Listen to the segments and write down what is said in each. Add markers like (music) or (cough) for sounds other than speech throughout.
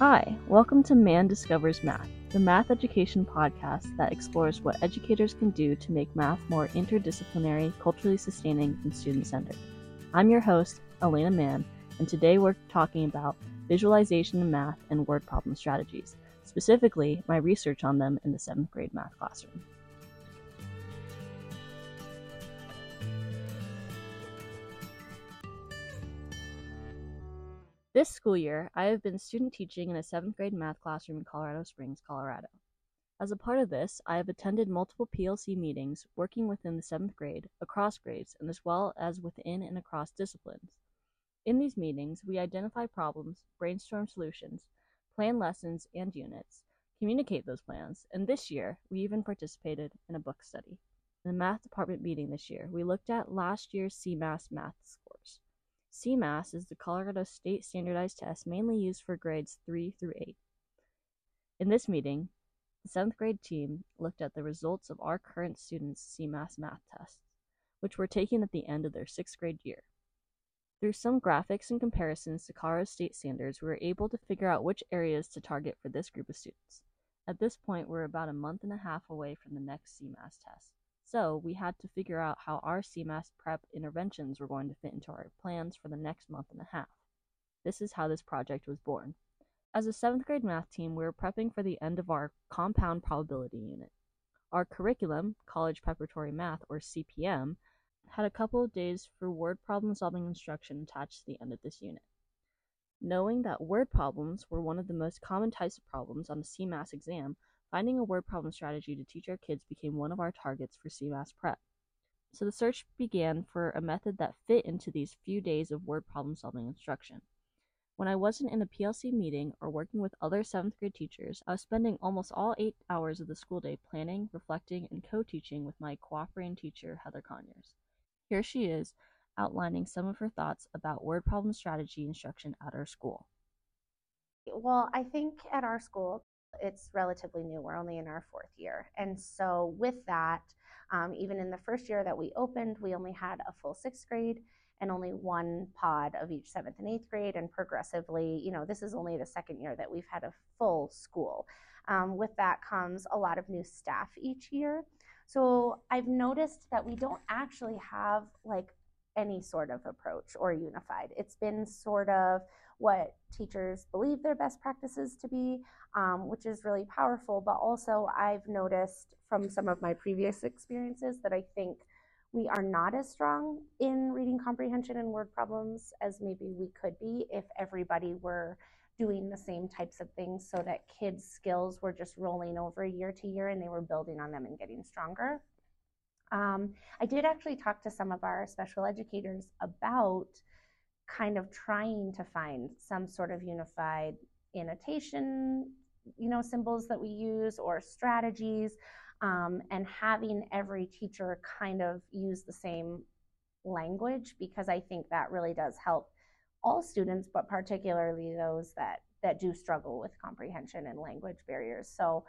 Hi, welcome to Man Discovers Math, the math education podcast that explores what educators can do to make math more interdisciplinary, culturally sustaining, and student centered. I'm your host, Elena Mann, and today we're talking about visualization in math and word problem strategies, specifically my research on them in the seventh grade math classroom. This school year, I have been student teaching in a seventh grade math classroom in Colorado Springs, Colorado. As a part of this, I have attended multiple PLC meetings working within the seventh grade, across grades, and as well as within and across disciplines. In these meetings, we identify problems, brainstorm solutions, plan lessons and units, communicate those plans, and this year, we even participated in a book study. In the math department meeting this year, we looked at last year's CMAS math scores. CMAS is the Colorado State Standardized Test mainly used for grades 3 through 8. In this meeting, the 7th grade team looked at the results of our current students' CMAS math tests, which were taken at the end of their 6th grade year. Through some graphics and comparisons to Colorado State standards, we were able to figure out which areas to target for this group of students. At this point, we're about a month and a half away from the next CMAS test. So we had to figure out how our CMAS prep interventions were going to fit into our plans for the next month and a half. This is how this project was born. As a seventh grade math team, we were prepping for the end of our compound probability unit. Our curriculum, College Preparatory Math, or CPM, had a couple of days for word problem solving instruction attached to the end of this unit. Knowing that word problems were one of the most common types of problems on the CMAS exam, Finding a word problem strategy to teach our kids became one of our targets for CMAS prep. So the search began for a method that fit into these few days of word problem solving instruction. When I wasn't in a PLC meeting or working with other 7th grade teachers, I was spending almost all 8 hours of the school day planning, reflecting, and co teaching with my cooperating teacher, Heather Conyers. Here she is, outlining some of her thoughts about word problem strategy instruction at our school. Well, I think at our school, it's relatively new. We're only in our fourth year. And so, with that, um, even in the first year that we opened, we only had a full sixth grade and only one pod of each seventh and eighth grade. And progressively, you know, this is only the second year that we've had a full school. Um, with that comes a lot of new staff each year. So, I've noticed that we don't actually have like any sort of approach or unified. It's been sort of what teachers believe their best practices to be, um, which is really powerful. But also, I've noticed from some of my previous experiences that I think we are not as strong in reading comprehension and word problems as maybe we could be if everybody were doing the same types of things so that kids' skills were just rolling over year to year and they were building on them and getting stronger. Um, I did actually talk to some of our special educators about kind of trying to find some sort of unified annotation, you know, symbols that we use or strategies, um, and having every teacher kind of use the same language because I think that really does help all students, but particularly those that that do struggle with comprehension and language barriers. So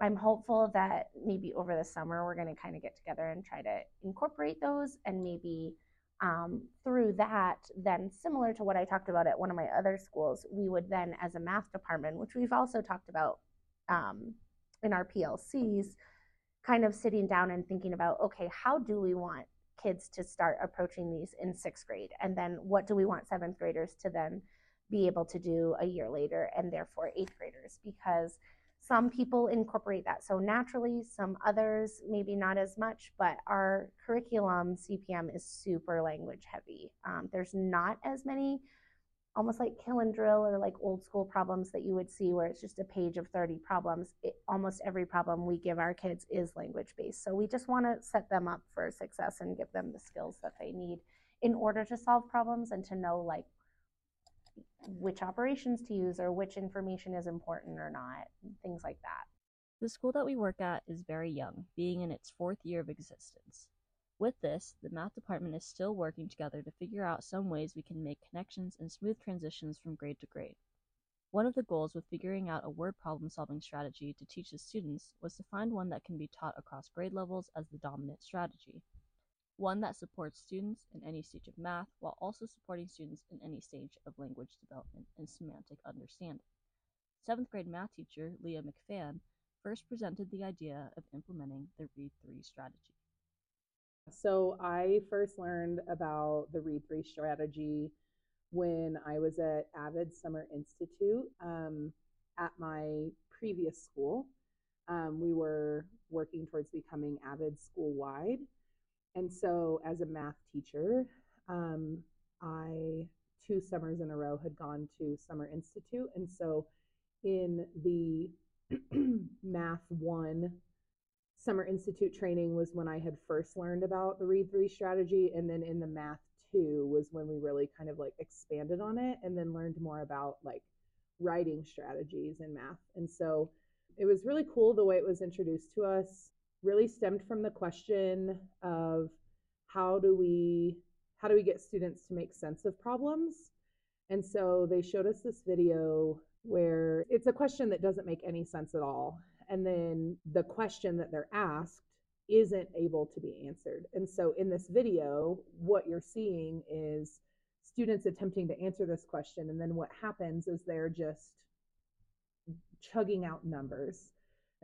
I'm hopeful that maybe over the summer we're going to kind of get together and try to incorporate those and maybe um, through that, then similar to what I talked about at one of my other schools, we would then, as a math department, which we've also talked about um, in our PLCs, kind of sitting down and thinking about, okay, how do we want kids to start approaching these in sixth grade? And then what do we want seventh graders to then be able to do a year later and therefore eighth graders? Because some people incorporate that so naturally, some others maybe not as much, but our curriculum CPM is super language heavy. Um, there's not as many almost like kill and drill or like old school problems that you would see where it's just a page of 30 problems. It, almost every problem we give our kids is language based. So we just want to set them up for success and give them the skills that they need in order to solve problems and to know like which operations to use or which information is important or not, things like that. The school that we work at is very young, being in its fourth year of existence. With this, the math department is still working together to figure out some ways we can make connections and smooth transitions from grade to grade. One of the goals with figuring out a word problem solving strategy to teach the students was to find one that can be taught across grade levels as the dominant strategy one that supports students in any stage of math while also supporting students in any stage of language development and semantic understanding. seventh grade math teacher Leah McFan first presented the idea of implementing the Read 3 strategy. So I first learned about the Read 3 strategy when I was at Avid Summer Institute um, at my previous school. Um, we were working towards becoming Avid school wide. And so, as a math teacher, um, I two summers in a row had gone to Summer Institute. And so, in the (clears throat) Math 1 Summer Institute training was when I had first learned about the Read 3 strategy. And then in the Math 2 was when we really kind of like expanded on it and then learned more about like writing strategies in math. And so it was really cool the way it was introduced to us, really stemmed from the question of how do we how do we get students to make sense of problems? And so they showed us this video where it's a question that doesn't make any sense at all. And then the question that they're asked isn't able to be answered. And so in this video, what you're seeing is students attempting to answer this question. And then what happens is they're just chugging out numbers.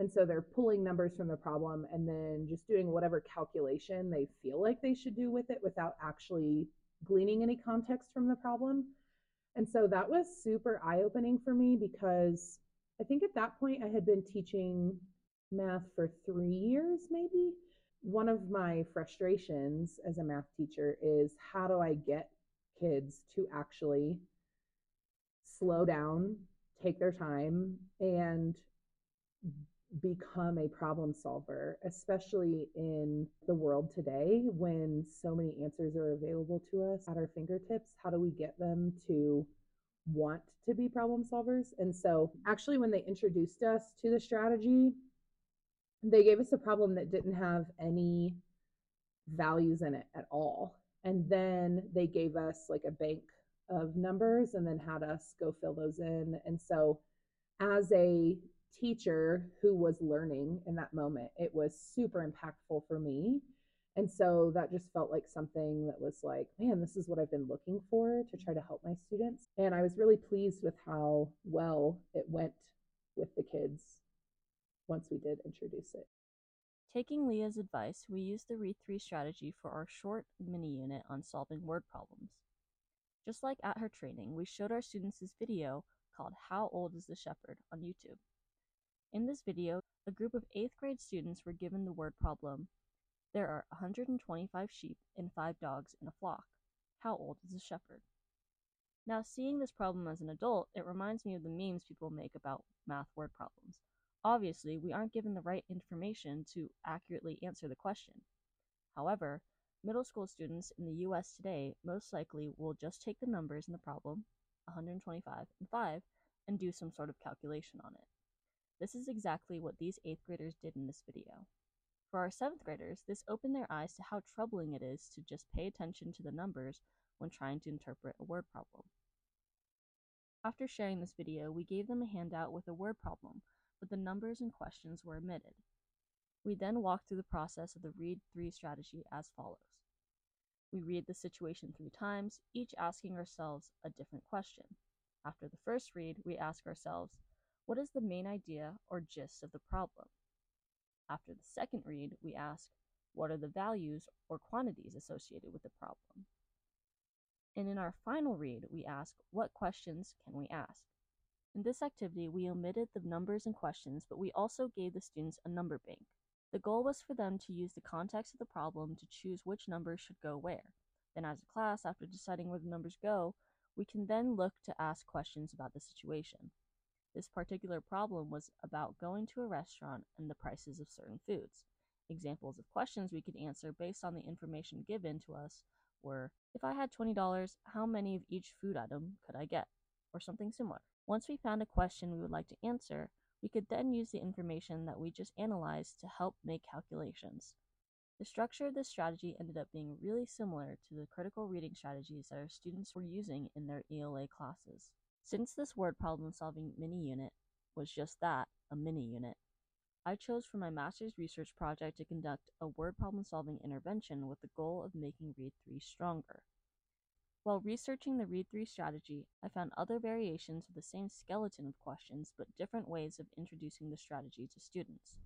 And so they're pulling numbers from the problem and then just doing whatever calculation they feel like they should do with it without actually gleaning any context from the problem. And so that was super eye opening for me because I think at that point I had been teaching math for three years, maybe. One of my frustrations as a math teacher is how do I get kids to actually slow down, take their time, and become a problem solver, especially in the world today when so many answers are available to us at our fingertips. How do we get them to want to be problem solvers? And so, actually, when they introduced us to the strategy, they gave us a problem that didn't have any values in it at all. And then they gave us like a bank of numbers and then had us go fill those in. And so, as a teacher who was learning in that moment. It was super impactful for me. And so that just felt like something that was like, man, this is what I've been looking for to try to help my students. And I was really pleased with how well it went with the kids once we did introduce it. Taking Leah's advice, we used the Read 3 strategy for our short mini unit on solving word problems. Just like at her training, we showed our students this video called How Old is the Shepherd on YouTube. In this video, a group of 8th grade students were given the word problem. There are 125 sheep and 5 dogs in a flock. How old is a shepherd? Now, seeing this problem as an adult, it reminds me of the memes people make about math word problems. Obviously, we aren't given the right information to accurately answer the question. However, middle school students in the US today most likely will just take the numbers in the problem, 125 and 5, and do some sort of calculation on it. This is exactly what these 8th graders did in this video. For our 7th graders, this opened their eyes to how troubling it is to just pay attention to the numbers when trying to interpret a word problem. After sharing this video, we gave them a handout with a word problem, but the numbers and questions were omitted. We then walked through the process of the Read 3 strategy as follows. We read the situation three times, each asking ourselves a different question. After the first read, we ask ourselves, what is the main idea or gist of the problem? After the second read, we ask, what are the values or quantities associated with the problem? And in our final read, we ask, what questions can we ask? In this activity, we omitted the numbers and questions, but we also gave the students a number bank. The goal was for them to use the context of the problem to choose which numbers should go where. Then as a class, after deciding where the numbers go, we can then look to ask questions about the situation. This particular problem was about going to a restaurant and the prices of certain foods. Examples of questions we could answer based on the information given to us were If I had $20, how many of each food item could I get? Or something similar. Once we found a question we would like to answer, we could then use the information that we just analyzed to help make calculations. The structure of this strategy ended up being really similar to the critical reading strategies that our students were using in their ELA classes. Since this word problem solving mini unit was just that, a mini unit, I chose for my master's research project to conduct a word problem solving intervention with the goal of making Read 3 stronger. While researching the Read 3 strategy, I found other variations of the same skeleton of questions but different ways of introducing the strategy to students.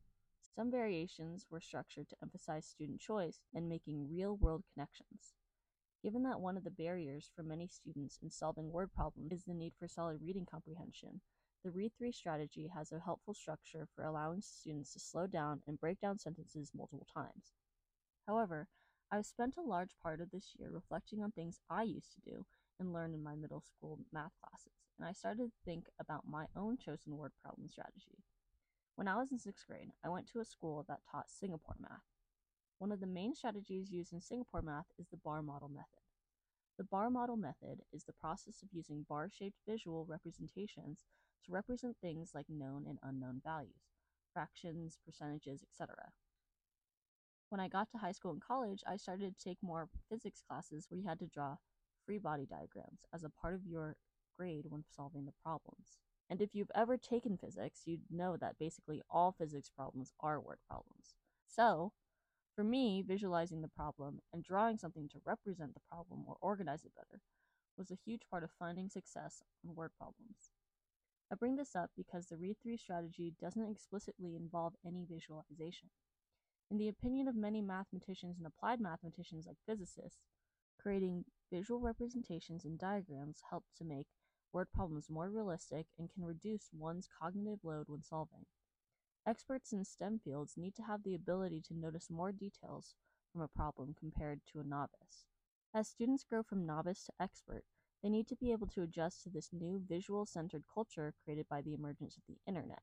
Some variations were structured to emphasize student choice and making real world connections. Given that one of the barriers for many students in solving word problems is the need for solid reading comprehension, the Read 3 strategy has a helpful structure for allowing students to slow down and break down sentences multiple times. However, I've spent a large part of this year reflecting on things I used to do and learn in my middle school math classes, and I started to think about my own chosen word problem strategy. When I was in sixth grade, I went to a school that taught Singapore math. One of the main strategies used in Singapore math is the bar model method. The bar model method is the process of using bar shaped visual representations to represent things like known and unknown values, fractions, percentages, etc. When I got to high school and college, I started to take more physics classes where you had to draw free body diagrams as a part of your grade when solving the problems. And if you've ever taken physics, you'd know that basically all physics problems are word problems. So, for me, visualizing the problem and drawing something to represent the problem or organize it better was a huge part of finding success on word problems. I bring this up because the read 3 strategy doesn't explicitly involve any visualization. In the opinion of many mathematicians and applied mathematicians like physicists, creating visual representations and diagrams help to make word problems more realistic and can reduce one's cognitive load when solving. Experts in STEM fields need to have the ability to notice more details from a problem compared to a novice. As students grow from novice to expert, they need to be able to adjust to this new visual centered culture created by the emergence of the internet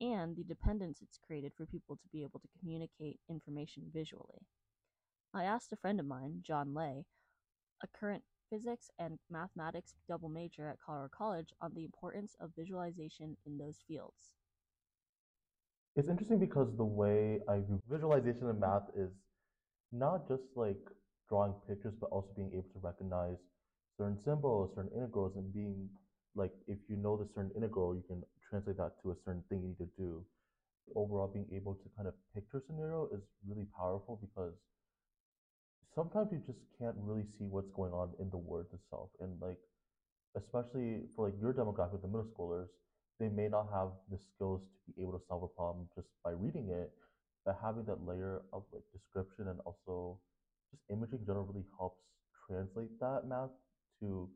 and the dependence it's created for people to be able to communicate information visually. I asked a friend of mine, John Lay, a current physics and mathematics double major at Colorado College, on the importance of visualization in those fields. It's interesting because the way I view visualization in math is not just like drawing pictures, but also being able to recognize certain symbols, certain integrals, and being like, if you know the certain integral, you can translate that to a certain thing you need to do. Overall, being able to kind of picture scenario is really powerful because sometimes you just can't really see what's going on in the words itself. And like, especially for like your demographic, the middle schoolers, they may not have the skills to be able to solve a problem just by reading it, but having that layer of like description and also just imaging generally helps translate that math to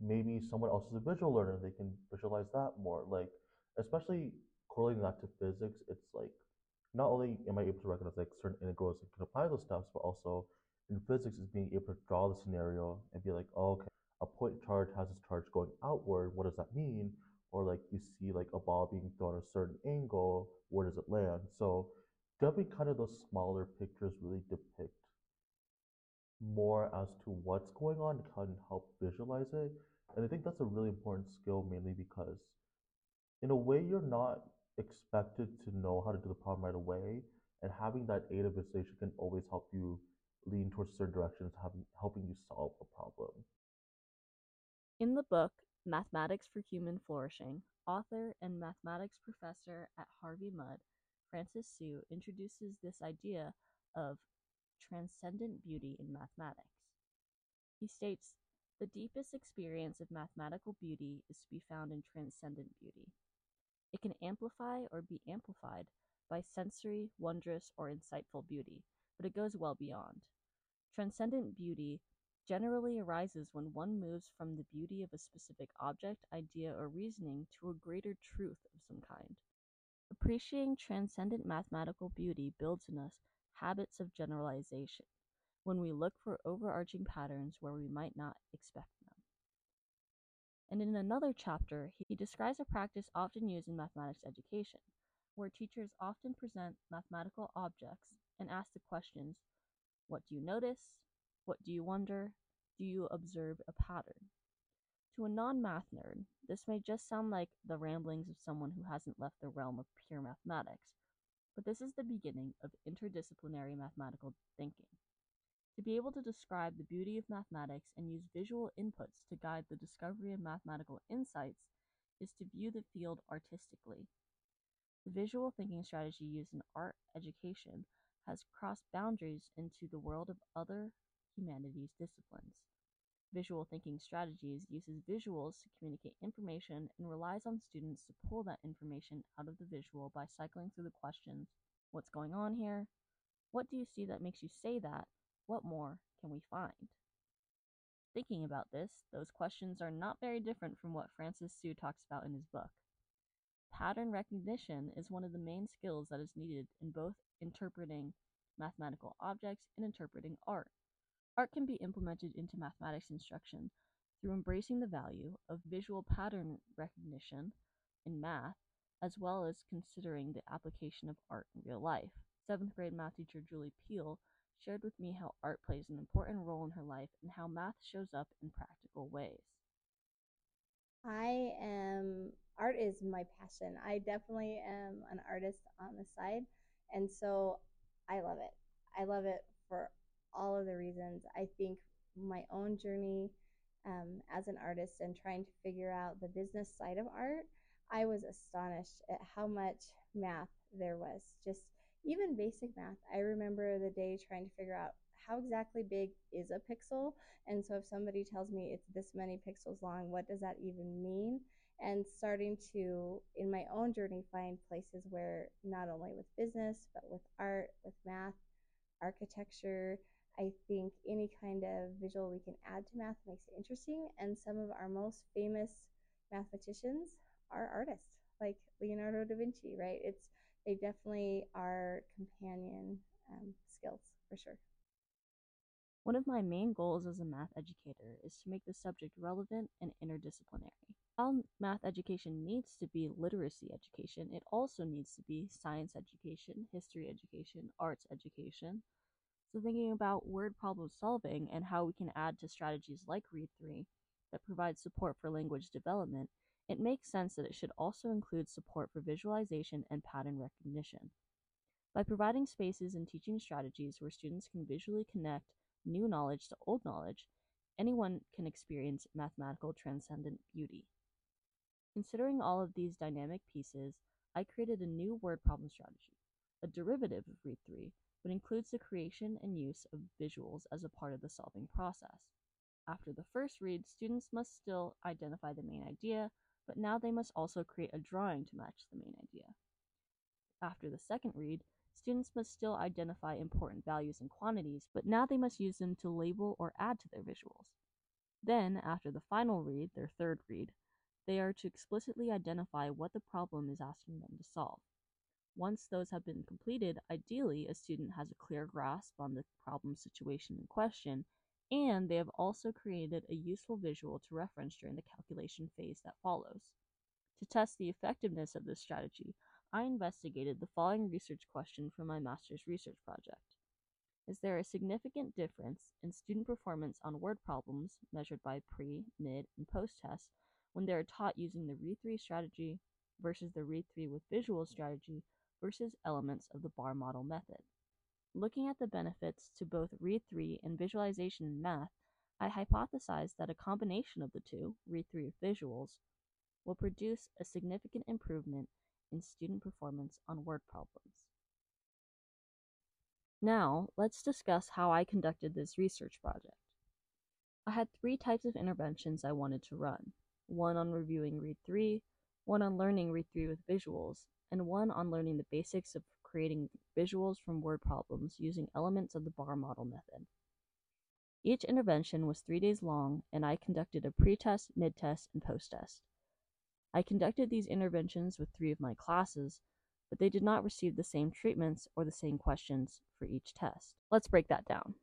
maybe someone else is a visual learner, they can visualize that more. Like, especially correlating that to physics, it's like not only am I able to recognize like certain integrals and can apply those steps, but also in physics is being able to draw the scenario and be like, oh, okay, a point charge has its charge going outward. What does that mean? Or like you see like a ball being thrown at a certain angle, where does it land? So definitely kind of those smaller pictures really depict more as to what's going on can help visualize it. And I think that's a really important skill mainly because in a way you're not expected to know how to do the problem right away. And having that aid of visualization can always help you lean towards certain directions, having, helping you solve a problem. In the book, Mathematics for Human Flourishing, author and mathematics professor at Harvey Mudd, Francis Su introduces this idea of transcendent beauty in mathematics. He states, the deepest experience of mathematical beauty is to be found in transcendent beauty. It can amplify or be amplified by sensory, wondrous, or insightful beauty, but it goes well beyond. Transcendent beauty generally arises when one moves from the beauty of a specific object, idea, or reasoning to a greater truth of some kind. Appreciating transcendent mathematical beauty builds in us habits of generalization when we look for overarching patterns where we might not expect them. And in another chapter, he describes a practice often used in mathematics education, where teachers often present mathematical objects and ask the questions What do you notice? What do you wonder? Do you observe a pattern? To a non math nerd, this may just sound like the ramblings of someone who hasn't left the realm of pure mathematics, but this is the beginning of interdisciplinary mathematical thinking. To be able to describe the beauty of mathematics and use visual inputs to guide the discovery of mathematical insights is to view the field artistically. The visual thinking strategy used in art education has crossed boundaries into the world of other humanities disciplines. Visual thinking strategies uses visuals to communicate information and relies on students to pull that information out of the visual by cycling through the questions What's going on here? What do you see that makes you say that? What more can we find? Thinking about this, those questions are not very different from what Francis Su talks about in his book. Pattern recognition is one of the main skills that is needed in both interpreting mathematical objects and interpreting art. Art can be implemented into mathematics instruction through embracing the value of visual pattern recognition in math, as well as considering the application of art in real life. Seventh grade math teacher Julie Peel shared with me how art plays an important role in her life and how math shows up in practical ways. I am, art is my passion. I definitely am an artist on the side. And so I love it. I love it for all of the reasons. I think my own journey um, as an artist and trying to figure out the business side of art, I was astonished at how much math there was. Just even basic math. I remember the day trying to figure out how exactly big is a pixel. And so if somebody tells me it's this many pixels long, what does that even mean? And starting to, in my own journey, find places where not only with business, but with art, with math, architecture, I think any kind of visual we can add to math makes it interesting. And some of our most famous mathematicians are artists, like Leonardo da Vinci, right? It's they definitely are companion um, skills for sure. One of my main goals as a math educator is to make the subject relevant and interdisciplinary. While math education needs to be literacy education, it also needs to be science education, history education, arts education. So, thinking about word problem solving and how we can add to strategies like Read3 that provide support for language development, it makes sense that it should also include support for visualization and pattern recognition. By providing spaces and teaching strategies where students can visually connect new knowledge to old knowledge, anyone can experience mathematical transcendent beauty. Considering all of these dynamic pieces, I created a new word problem strategy, a derivative of Read3, but includes the creation and use of visuals as a part of the solving process. After the first read, students must still identify the main idea, but now they must also create a drawing to match the main idea. After the second read, students must still identify important values and quantities, but now they must use them to label or add to their visuals. Then, after the final read, their third read, they are to explicitly identify what the problem is asking them to solve. Once those have been completed, ideally a student has a clear grasp on the problem situation in question and they have also created a useful visual to reference during the calculation phase that follows. To test the effectiveness of this strategy, I investigated the following research question from my master's research project. Is there a significant difference in student performance on word problems measured by pre, mid, and post tests when they are taught using the Read3 strategy versus the Read3 with visual strategy versus elements of the bar model method? Looking at the benefits to both Read3 and visualization in math, I hypothesized that a combination of the two, Read3 with visuals, will produce a significant improvement in student performance on word problems. Now, let's discuss how I conducted this research project. I had three types of interventions I wanted to run one on reviewing Read3, one on learning Read3 with visuals, and one on learning the basics of creating visuals from word problems using elements of the bar model method. Each intervention was three days long, and I conducted a pre-test, mid-test, and post-test. I conducted these interventions with three of my classes, but they did not receive the same treatments or the same questions for each test. Let's break that down.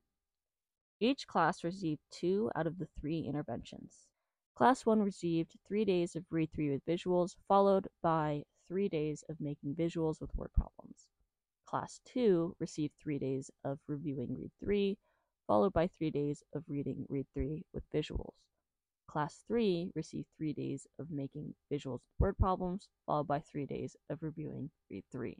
Each class received two out of the three interventions. Class 1 received three days of Read3 with visuals, followed by three days of making visuals with word problems. Class 2 received three days of reviewing Read3, followed by three days of reading Read3 with visuals. Class 3 received three days of making visuals with word problems, followed by three days of reviewing Read3.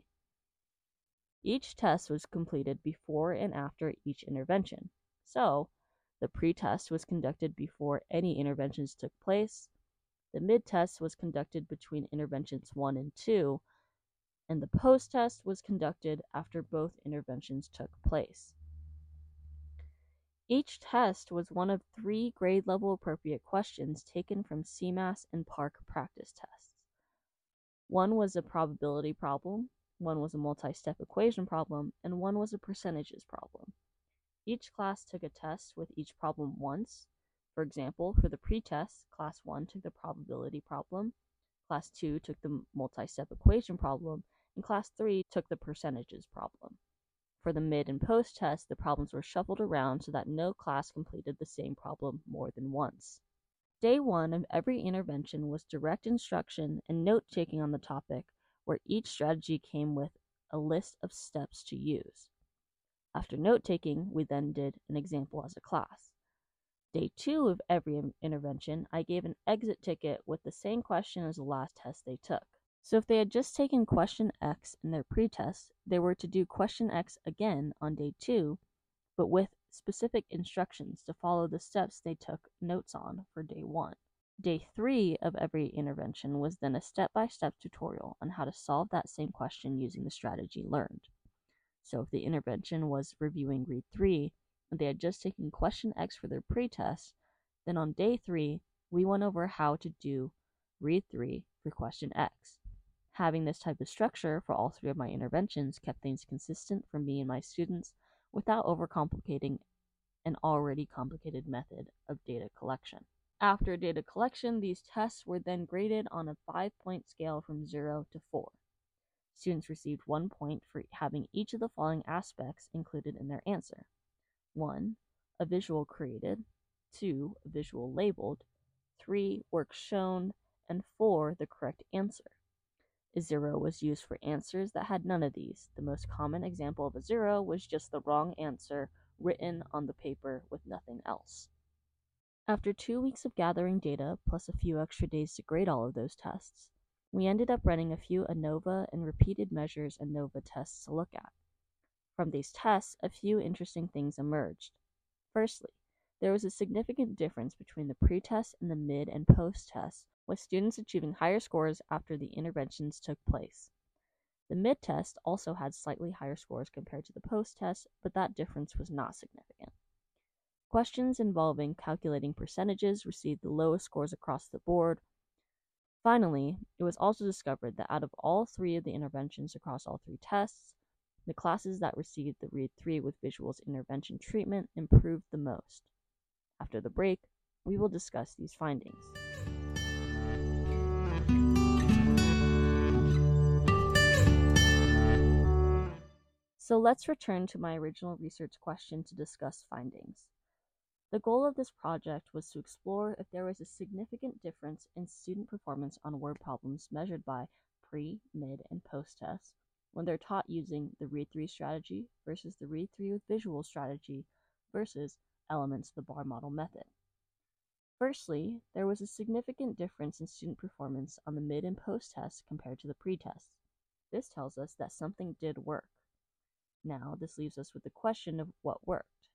Each test was completed before and after each intervention. So, the pre-test was conducted before any interventions took place, the mid-test was conducted between interventions 1 and 2, and the post-test was conducted after both interventions took place. Each test was one of three grade level appropriate questions taken from CMAS and PARCC practice tests. One was a probability problem, one was a multi step equation problem, and one was a percentages problem. Each class took a test with each problem once. For example, for the pretest, class 1 took the probability problem, class 2 took the multi step equation problem, and class 3 took the percentages problem. For the mid and post test, the problems were shuffled around so that no class completed the same problem more than once. Day one of every intervention was direct instruction and note taking on the topic, where each strategy came with a list of steps to use. After note taking, we then did an example as a class. Day two of every intervention, I gave an exit ticket with the same question as the last test they took. So if they had just taken question X in their pretest, they were to do question X again on day two, but with specific instructions to follow the steps they took notes on for day one. Day three of every intervention was then a step by step tutorial on how to solve that same question using the strategy learned. So if the intervention was reviewing read three and they had just taken question X for their pretest, then on day three, we went over how to do read three for question X. Having this type of structure for all three of my interventions kept things consistent for me and my students without overcomplicating an already complicated method of data collection. After data collection, these tests were then graded on a five point scale from 0 to 4. Students received one point for having each of the following aspects included in their answer 1. A visual created, 2. A visual labeled, 3. Work shown, and 4. The correct answer. A zero was used for answers that had none of these. The most common example of a zero was just the wrong answer written on the paper with nothing else. After two weeks of gathering data, plus a few extra days to grade all of those tests, we ended up running a few ANOVA and repeated measures ANOVA tests to look at. From these tests, a few interesting things emerged. Firstly, there was a significant difference between the pretest and the mid and post tests with students achieving higher scores after the interventions took place. The mid test also had slightly higher scores compared to the post test, but that difference was not significant. Questions involving calculating percentages received the lowest scores across the board. Finally, it was also discovered that out of all three of the interventions across all three tests, the classes that received the Read 3 with Visuals intervention treatment improved the most. After the break, we will discuss these findings. So let's return to my original research question to discuss findings. The goal of this project was to explore if there was a significant difference in student performance on word problems measured by pre, mid, and post tests when they're taught using the Read 3 strategy versus the Read 3 with visual strategy versus elements of the bar model method. Firstly, there was a significant difference in student performance on the mid and post tests compared to the pre-test. This tells us that something did work. Now, this leaves us with the question of what worked.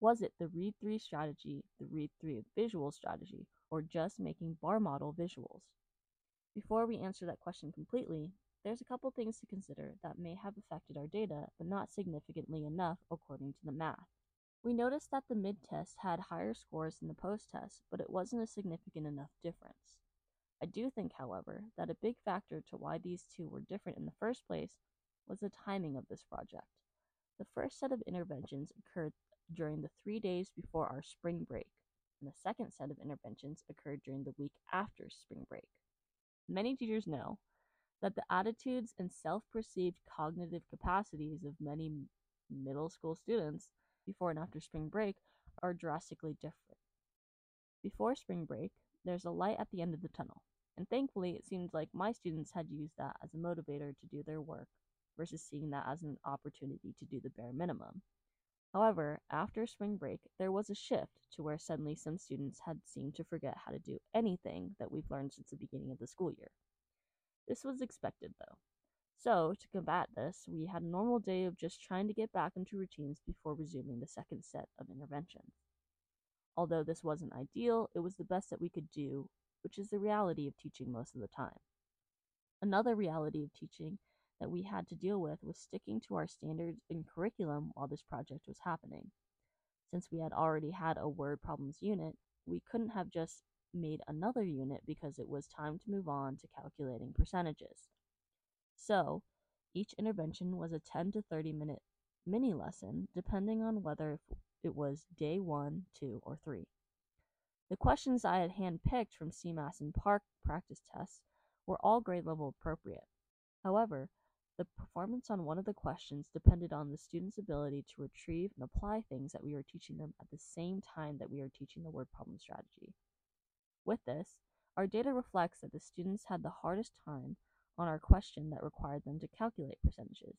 Was it the read 3 strategy, the read 3 visual strategy, or just making bar model visuals? Before we answer that question completely, there's a couple things to consider that may have affected our data, but not significantly enough according to the math. We noticed that the mid test had higher scores than the post test, but it wasn't a significant enough difference. I do think, however, that a big factor to why these two were different in the first place was the timing of this project. The first set of interventions occurred during the three days before our spring break, and the second set of interventions occurred during the week after spring break. Many teachers know that the attitudes and self perceived cognitive capacities of many middle school students before and after spring break are drastically different. Before spring break, there's a light at the end of the tunnel, and thankfully, it seems like my students had used that as a motivator to do their work versus seeing that as an opportunity to do the bare minimum. However, after spring break, there was a shift to where suddenly some students had seemed to forget how to do anything that we've learned since the beginning of the school year. This was expected, though. So, to combat this, we had a normal day of just trying to get back into routines before resuming the second set of interventions. Although this wasn't ideal, it was the best that we could do, which is the reality of teaching most of the time. Another reality of teaching that we had to deal with was sticking to our standards and curriculum while this project was happening. Since we had already had a word problems unit, we couldn't have just made another unit because it was time to move on to calculating percentages. So, each intervention was a 10 to 30 minute mini lesson depending on whether it was day 1, 2, or 3. The questions I had handpicked from CMAS and PARCC practice tests were all grade level appropriate. However, the performance on one of the questions depended on the student's ability to retrieve and apply things that we were teaching them at the same time that we were teaching the word problem strategy. With this, our data reflects that the students had the hardest time on our question that required them to calculate percentages.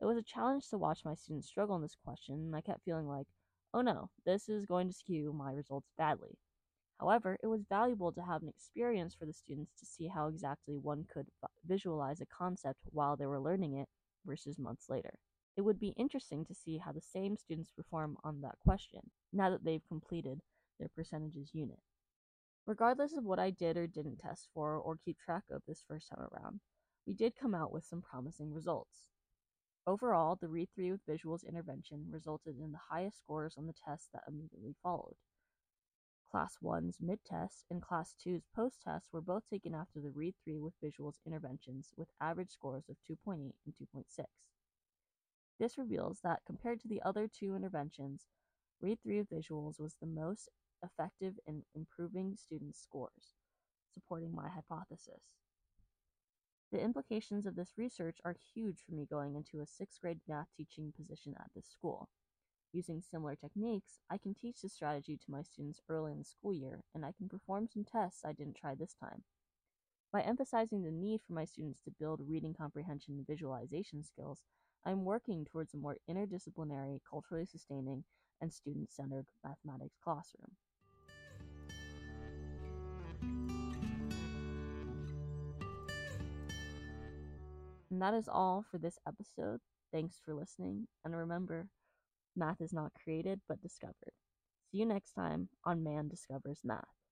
It was a challenge to watch my students struggle in this question, and I kept feeling like, oh no, this is going to skew my results badly. However, it was valuable to have an experience for the students to see how exactly one could visualize a concept while they were learning it versus months later. It would be interesting to see how the same students perform on that question now that they've completed their percentages unit. Regardless of what I did or didn't test for or keep track of this first time around, we did come out with some promising results. Overall, the Read 3 with Visuals intervention resulted in the highest scores on the tests that immediately followed. Class 1's mid-test and Class 2's post-test were both taken after the Read 3 with Visuals interventions with average scores of 2.8 and 2.6. This reveals that compared to the other two interventions, Read 3 with Visuals was the most effective in improving students' scores, supporting my hypothesis. The implications of this research are huge for me going into a sixth grade math teaching position at this school. Using similar techniques, I can teach this strategy to my students early in the school year, and I can perform some tests I didn't try this time. By emphasizing the need for my students to build reading comprehension and visualization skills, I'm working towards a more interdisciplinary, culturally sustaining, and student centered mathematics classroom. And that is all for this episode. Thanks for listening, and remember, math is not created but discovered. See you next time on Man Discovers Math.